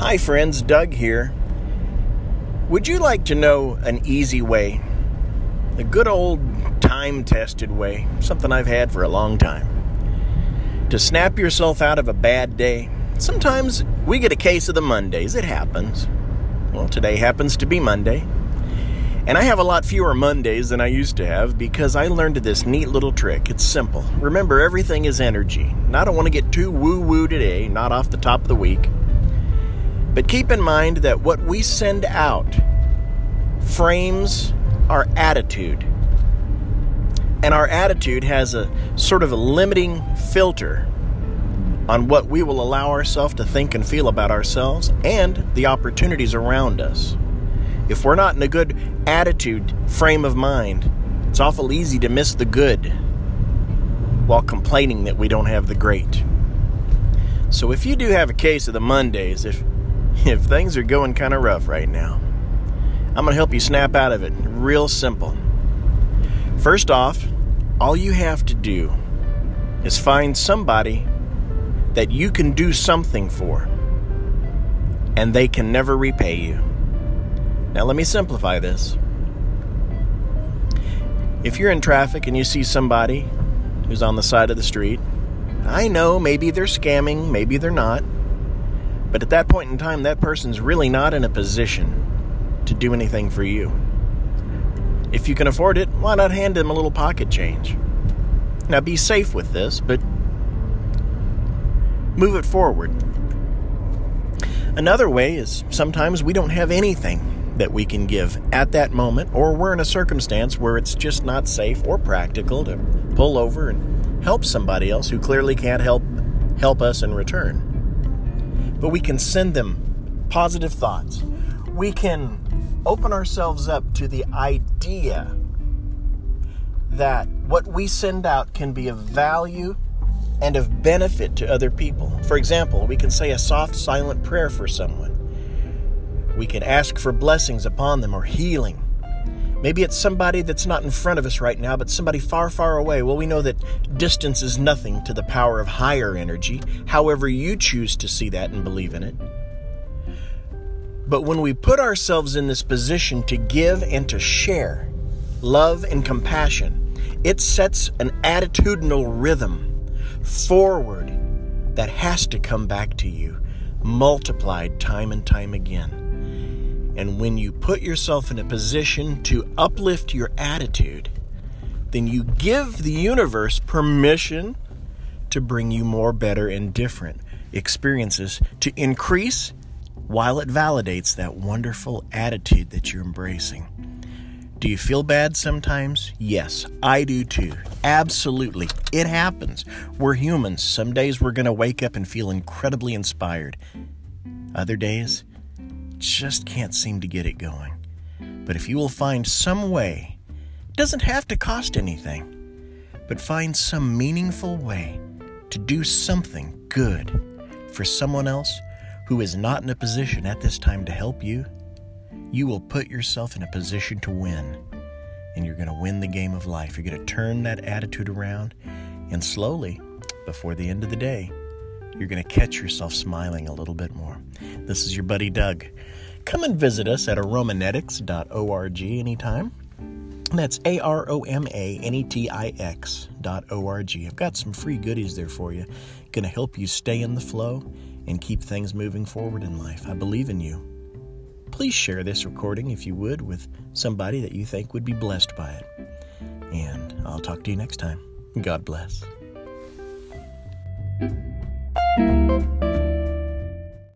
Hi, friends, Doug here. Would you like to know an easy way, a good old time tested way, something I've had for a long time, to snap yourself out of a bad day? Sometimes we get a case of the Mondays, it happens. Well, today happens to be Monday. And I have a lot fewer Mondays than I used to have because I learned this neat little trick. It's simple. Remember, everything is energy. And I don't want to get too woo woo today, not off the top of the week. But keep in mind that what we send out frames our attitude. And our attitude has a sort of a limiting filter on what we will allow ourselves to think and feel about ourselves and the opportunities around us. If we're not in a good attitude frame of mind, it's awful easy to miss the good while complaining that we don't have the great. So if you do have a case of the Mondays, if if things are going kind of rough right now, I'm going to help you snap out of it. Real simple. First off, all you have to do is find somebody that you can do something for, and they can never repay you. Now, let me simplify this. If you're in traffic and you see somebody who's on the side of the street, I know maybe they're scamming, maybe they're not. But at that point in time, that person's really not in a position to do anything for you. If you can afford it, why not hand them a little pocket change? Now be safe with this, but move it forward. Another way is sometimes we don't have anything that we can give at that moment, or we're in a circumstance where it's just not safe or practical to pull over and help somebody else who clearly can't help help us in return but we can send them positive thoughts. We can open ourselves up to the idea that what we send out can be of value and of benefit to other people. For example, we can say a soft, silent prayer for someone. We can ask for blessings upon them or healing. Maybe it's somebody that's not in front of us right now, but somebody far, far away. Well, we know that distance is nothing to the power of higher energy, however you choose to see that and believe in it. But when we put ourselves in this position to give and to share love and compassion, it sets an attitudinal rhythm forward that has to come back to you, multiplied time and time again. And when you put yourself in a position to uplift your attitude, then you give the universe permission to bring you more, better, and different experiences to increase while it validates that wonderful attitude that you're embracing. Do you feel bad sometimes? Yes, I do too. Absolutely. It happens. We're humans. Some days we're going to wake up and feel incredibly inspired. Other days, just can't seem to get it going. But if you will find some way, it doesn't have to cost anything, but find some meaningful way to do something good for someone else who is not in a position at this time to help you, you will put yourself in a position to win. And you're going to win the game of life. You're going to turn that attitude around, and slowly, before the end of the day, you're going to catch yourself smiling a little bit more. This is your buddy Doug. Come and visit us at aromanetix.org anytime. That's A R O M A N E T I X dot O R G. I've got some free goodies there for you. Going to help you stay in the flow and keep things moving forward in life. I believe in you. Please share this recording, if you would, with somebody that you think would be blessed by it. And I'll talk to you next time. God bless. Thank you.